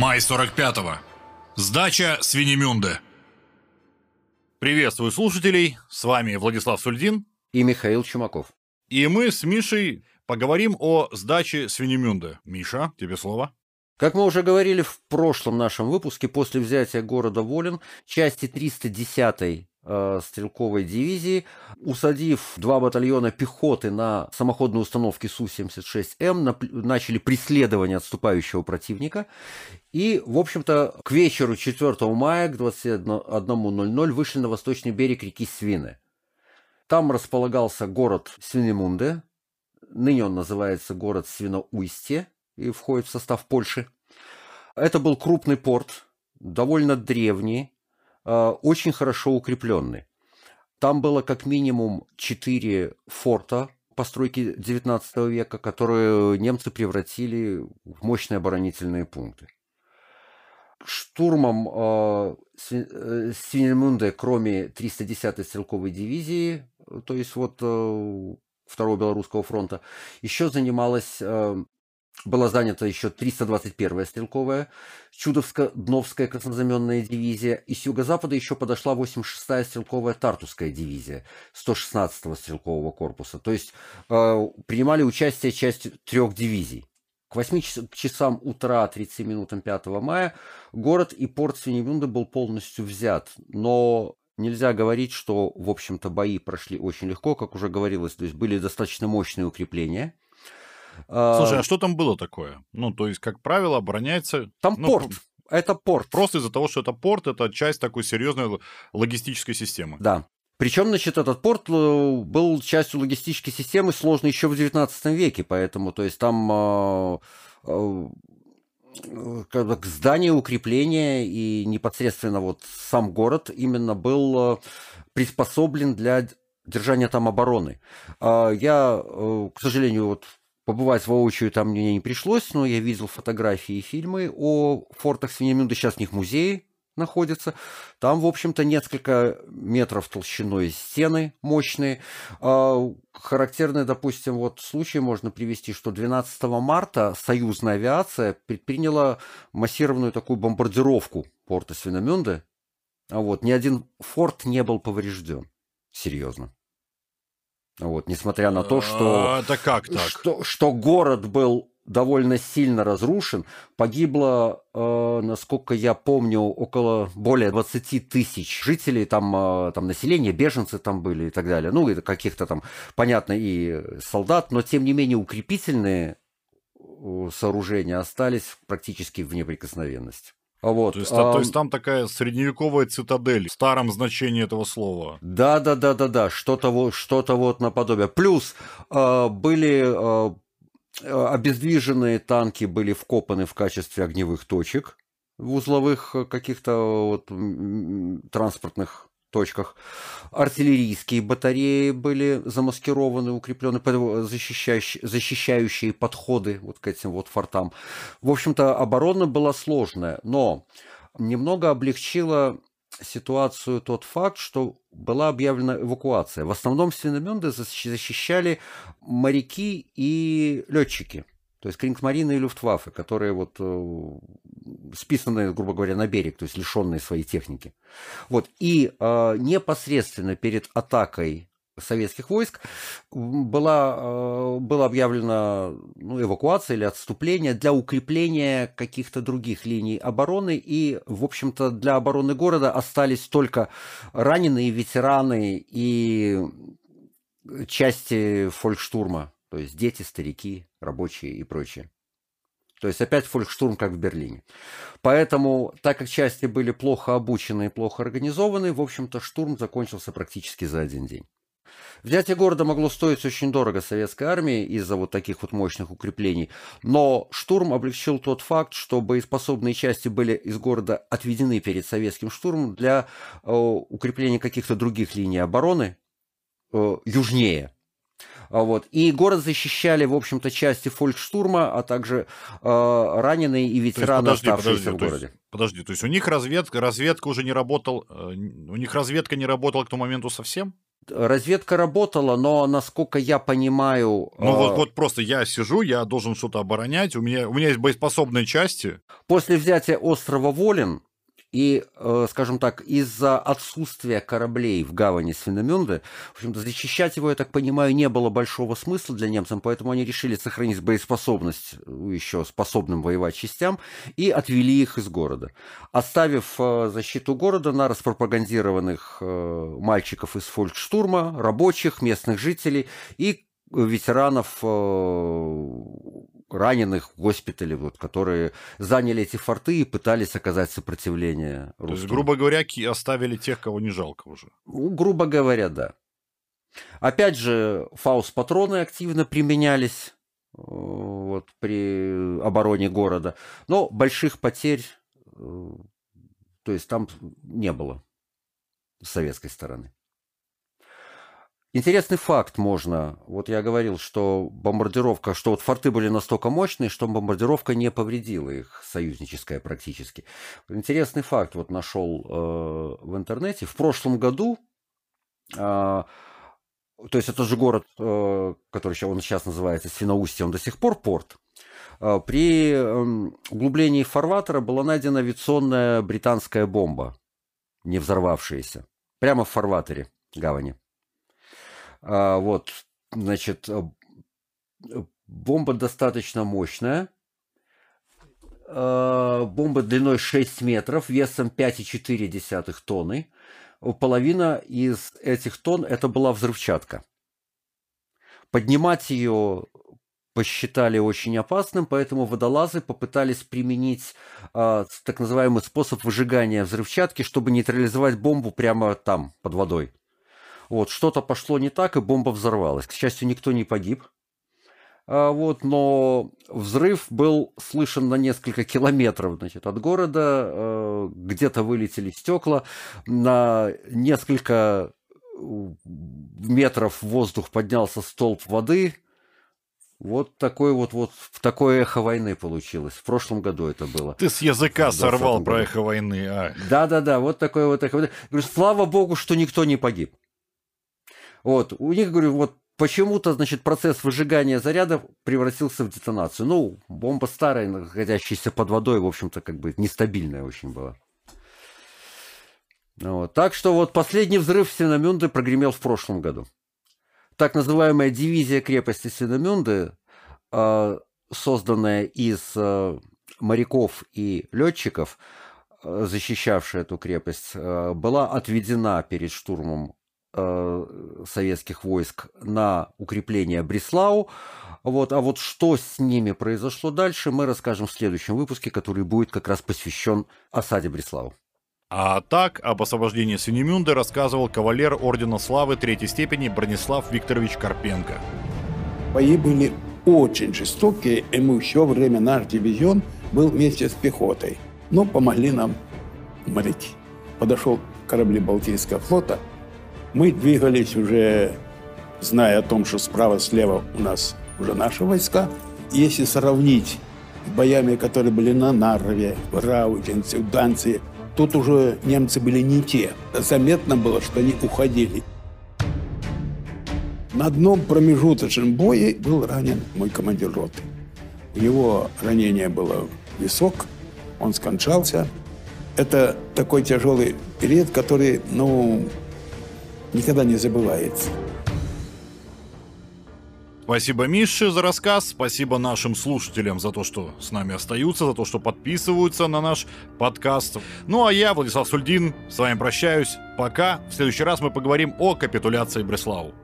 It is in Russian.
Май 45-го. Сдача Свинемюнде. Приветствую слушателей, с вами Владислав Сульдин. И Михаил Чумаков. И мы с Мишей поговорим о сдаче Свинемюнде. Миша, тебе слово. Как мы уже говорили в прошлом нашем выпуске, после взятия города Волин, части 310-й э, стрелковой дивизии, усадив два батальона пехоты на самоходные установки Су-76М, начали преследование отступающего противника. И, в общем-то, к вечеру 4 мая к 21.00 вышли на восточный берег реки Свины. Там располагался город Свинемунде, ныне он называется город Свиноуйстье, и входит в состав Польши. Это был крупный порт, довольно древний, очень хорошо укрепленный. Там было как минимум четыре форта постройки XIX века, которые немцы превратили в мощные оборонительные пункты. Штурмом э, Свинельмунде, кроме 310-й стрелковой дивизии, то есть вот э, Второго Белорусского фронта, еще занималась э, была занята еще 321-я стрелковая Чудовско-Дновская краснозаменная дивизия, и с юго-запада еще подошла 86-я стрелковая Тартусская дивизия 116-го стрелкового корпуса. То есть э, принимали участие часть трех дивизий. К 8 часам утра 30 минутам 5 мая город и порт Свинемюнда был полностью взят, но нельзя говорить, что, в общем-то, бои прошли очень легко, как уже говорилось, то есть были достаточно мощные укрепления – Слушай, а что там было такое? Ну, то есть, как правило, обороняется... Там ну, порт. Это порт. Просто из-за того, что это порт, это часть такой серьезной логистической системы. Да. Причем, значит, этот порт э, был частью логистической системы сложной еще в XIX веке, поэтому, то есть, там э, э, как здание укрепления и непосредственно вот сам город именно был приспособлен для держания там обороны. А я, к сожалению, вот Побывать воочию там мне не пришлось, но я видел фотографии и фильмы о фортах Свинемюнда. Сейчас в них музеи находятся. Там, в общем-то, несколько метров толщиной стены мощные. А, характерный, допустим, вот случай можно привести, что 12 марта союзная авиация предприняла массированную такую бомбардировку порта Свиномюнда. А вот ни один форт не был поврежден. Серьезно. Вот, несмотря на то, что, а, это как так? что, что город был довольно сильно разрушен, погибло, э, насколько я помню, около более 20 тысяч жителей, там, э, там население, беженцы там были и так далее. Ну, и каких-то там, понятно, и солдат, но тем не менее укрепительные э, сооружения остались практически в неприкосновенности. Вот. То, есть, а, то есть там такая средневековая цитадель в старом значении этого слова. Да, да, да, да, да, что-то вот, что-то вот наподобие. Плюс э, были э, обездвиженные танки были вкопаны в качестве огневых точек в узловых каких-то вот транспортных точках. Артиллерийские батареи были замаскированы, укреплены, защищающие, защищающие подходы вот к этим вот фортам. В общем-то, оборона была сложная, но немного облегчила ситуацию тот факт, что была объявлена эвакуация. В основном Свиномёнды защищали моряки и летчики. То есть Крингсмарина и Люфтваффе, которые вот э, списаны, грубо говоря, на берег, то есть лишенные своей техники. Вот. И э, непосредственно перед атакой советских войск была, э, была объявлена ну, эвакуация или отступление для укрепления каких-то других линий обороны. И, в общем-то, для обороны города остались только раненые ветераны и части фолькштурма то есть дети, старики, рабочие и прочее. То есть опять фолькштурм, как в Берлине. Поэтому, так как части были плохо обучены и плохо организованы, в общем-то, штурм закончился практически за один день. Взятие города могло стоить очень дорого советской армии из-за вот таких вот мощных укреплений, но штурм облегчил тот факт, что боеспособные части были из города отведены перед советским штурмом для э, укрепления каких-то других линий обороны э, южнее вот. И город защищали, в общем-то, части фолькштурма, а также э, раненые и ветераны, подожди, оставшиеся подожди, в городе. есть, подожди, то есть у них разведка, разведка уже не работала, э, у них разведка не работала к тому моменту совсем? Разведка работала, но, насколько я понимаю... Ну вот, вот просто я сижу, я должен что-то оборонять, у меня, у меня есть боеспособные части. После взятия острова Волин и, э, скажем так, из-за отсутствия кораблей в гавани Свиномюнды, в общем-то, защищать его, я так понимаю, не было большого смысла для немцев, поэтому они решили сохранить боеспособность еще способным воевать частям и отвели их из города, оставив э, защиту города на распропагандированных э, мальчиков из фолькштурма, рабочих, местных жителей и ветеранов раненых в госпитале, вот, которые заняли эти форты и пытались оказать сопротивление русским. То есть, грубо говоря, оставили тех, кого не жалко уже. Ну, грубо говоря, да. Опять же, фаус-патроны активно применялись э, вот, при обороне города, но больших потерь, э, то есть там не было с советской стороны. Интересный факт можно. Вот я говорил, что бомбардировка, что вот форты были настолько мощные, что бомбардировка не повредила их, союзническая практически. Интересный факт вот нашел э, в интернете. В прошлом году, э, то есть это же город, э, который сейчас, он сейчас называется Свиноустье, он до сих пор порт. Э, при э, углублении фарватера была найдена авиационная британская бомба, не взорвавшаяся, прямо в фарватере гавани. А, вот, значит, э, бомба достаточно мощная. А, бомба длиной 6 метров, весом 5,4 тонны. Половина из этих тонн это была взрывчатка. Поднимать ее посчитали очень опасным, поэтому водолазы попытались применить э, так называемый способ выжигания взрывчатки, чтобы нейтрализовать бомбу прямо там, под водой. Вот, что-то пошло не так, и бомба взорвалась. К счастью, никто не погиб. А, вот, но взрыв был слышен на несколько километров значит, от города. А, где-то вылетели стекла. На несколько метров в воздух поднялся столб воды. Вот такое вот, вот такое эхо войны получилось. В прошлом году это было. Ты с языка сорвал про эхо войны. А. Да-да-да, вот такое вот эхо войны. Говорю, слава богу, что никто не погиб. Вот, у них, говорю, вот почему-то, значит, процесс выжигания зарядов превратился в детонацию. Ну, бомба старая, находящаяся под водой, в общем-то, как бы нестабильная очень была. Вот. Так что вот последний взрыв в Синамюнде прогремел в прошлом году. Так называемая дивизия крепости Синамюнды, а, созданная из а, моряков и летчиков, а, защищавшая эту крепость, была отведена перед штурмом Э, советских войск на укрепление Бреслау. Вот, а вот что с ними произошло дальше, мы расскажем в следующем выпуске, который будет как раз посвящен осаде Бреслау. А так, об освобождении Синемюнды рассказывал кавалер Ордена Славы третьей степени Бронислав Викторович Карпенко. Бои были очень жестокие, и мы все время, наш дивизион был вместе с пехотой. Но помогли нам моряки. Подошел корабли Балтийского флота – мы двигались уже, зная о том, что справа-слева у нас уже наши войска. Если сравнить с боями, которые были на Нарве, в Раутинце, в Данции, тут уже немцы были не те. Заметно было, что они уходили. На одном промежуточном бое был ранен мой командир роты. У него ранение было висок, он скончался. Это такой тяжелый период, который, ну, никогда не забывается. Спасибо Мише за рассказ, спасибо нашим слушателям за то, что с нами остаются, за то, что подписываются на наш подкаст. Ну а я, Владислав Сульдин, с вами прощаюсь. Пока. В следующий раз мы поговорим о капитуляции Бреслау.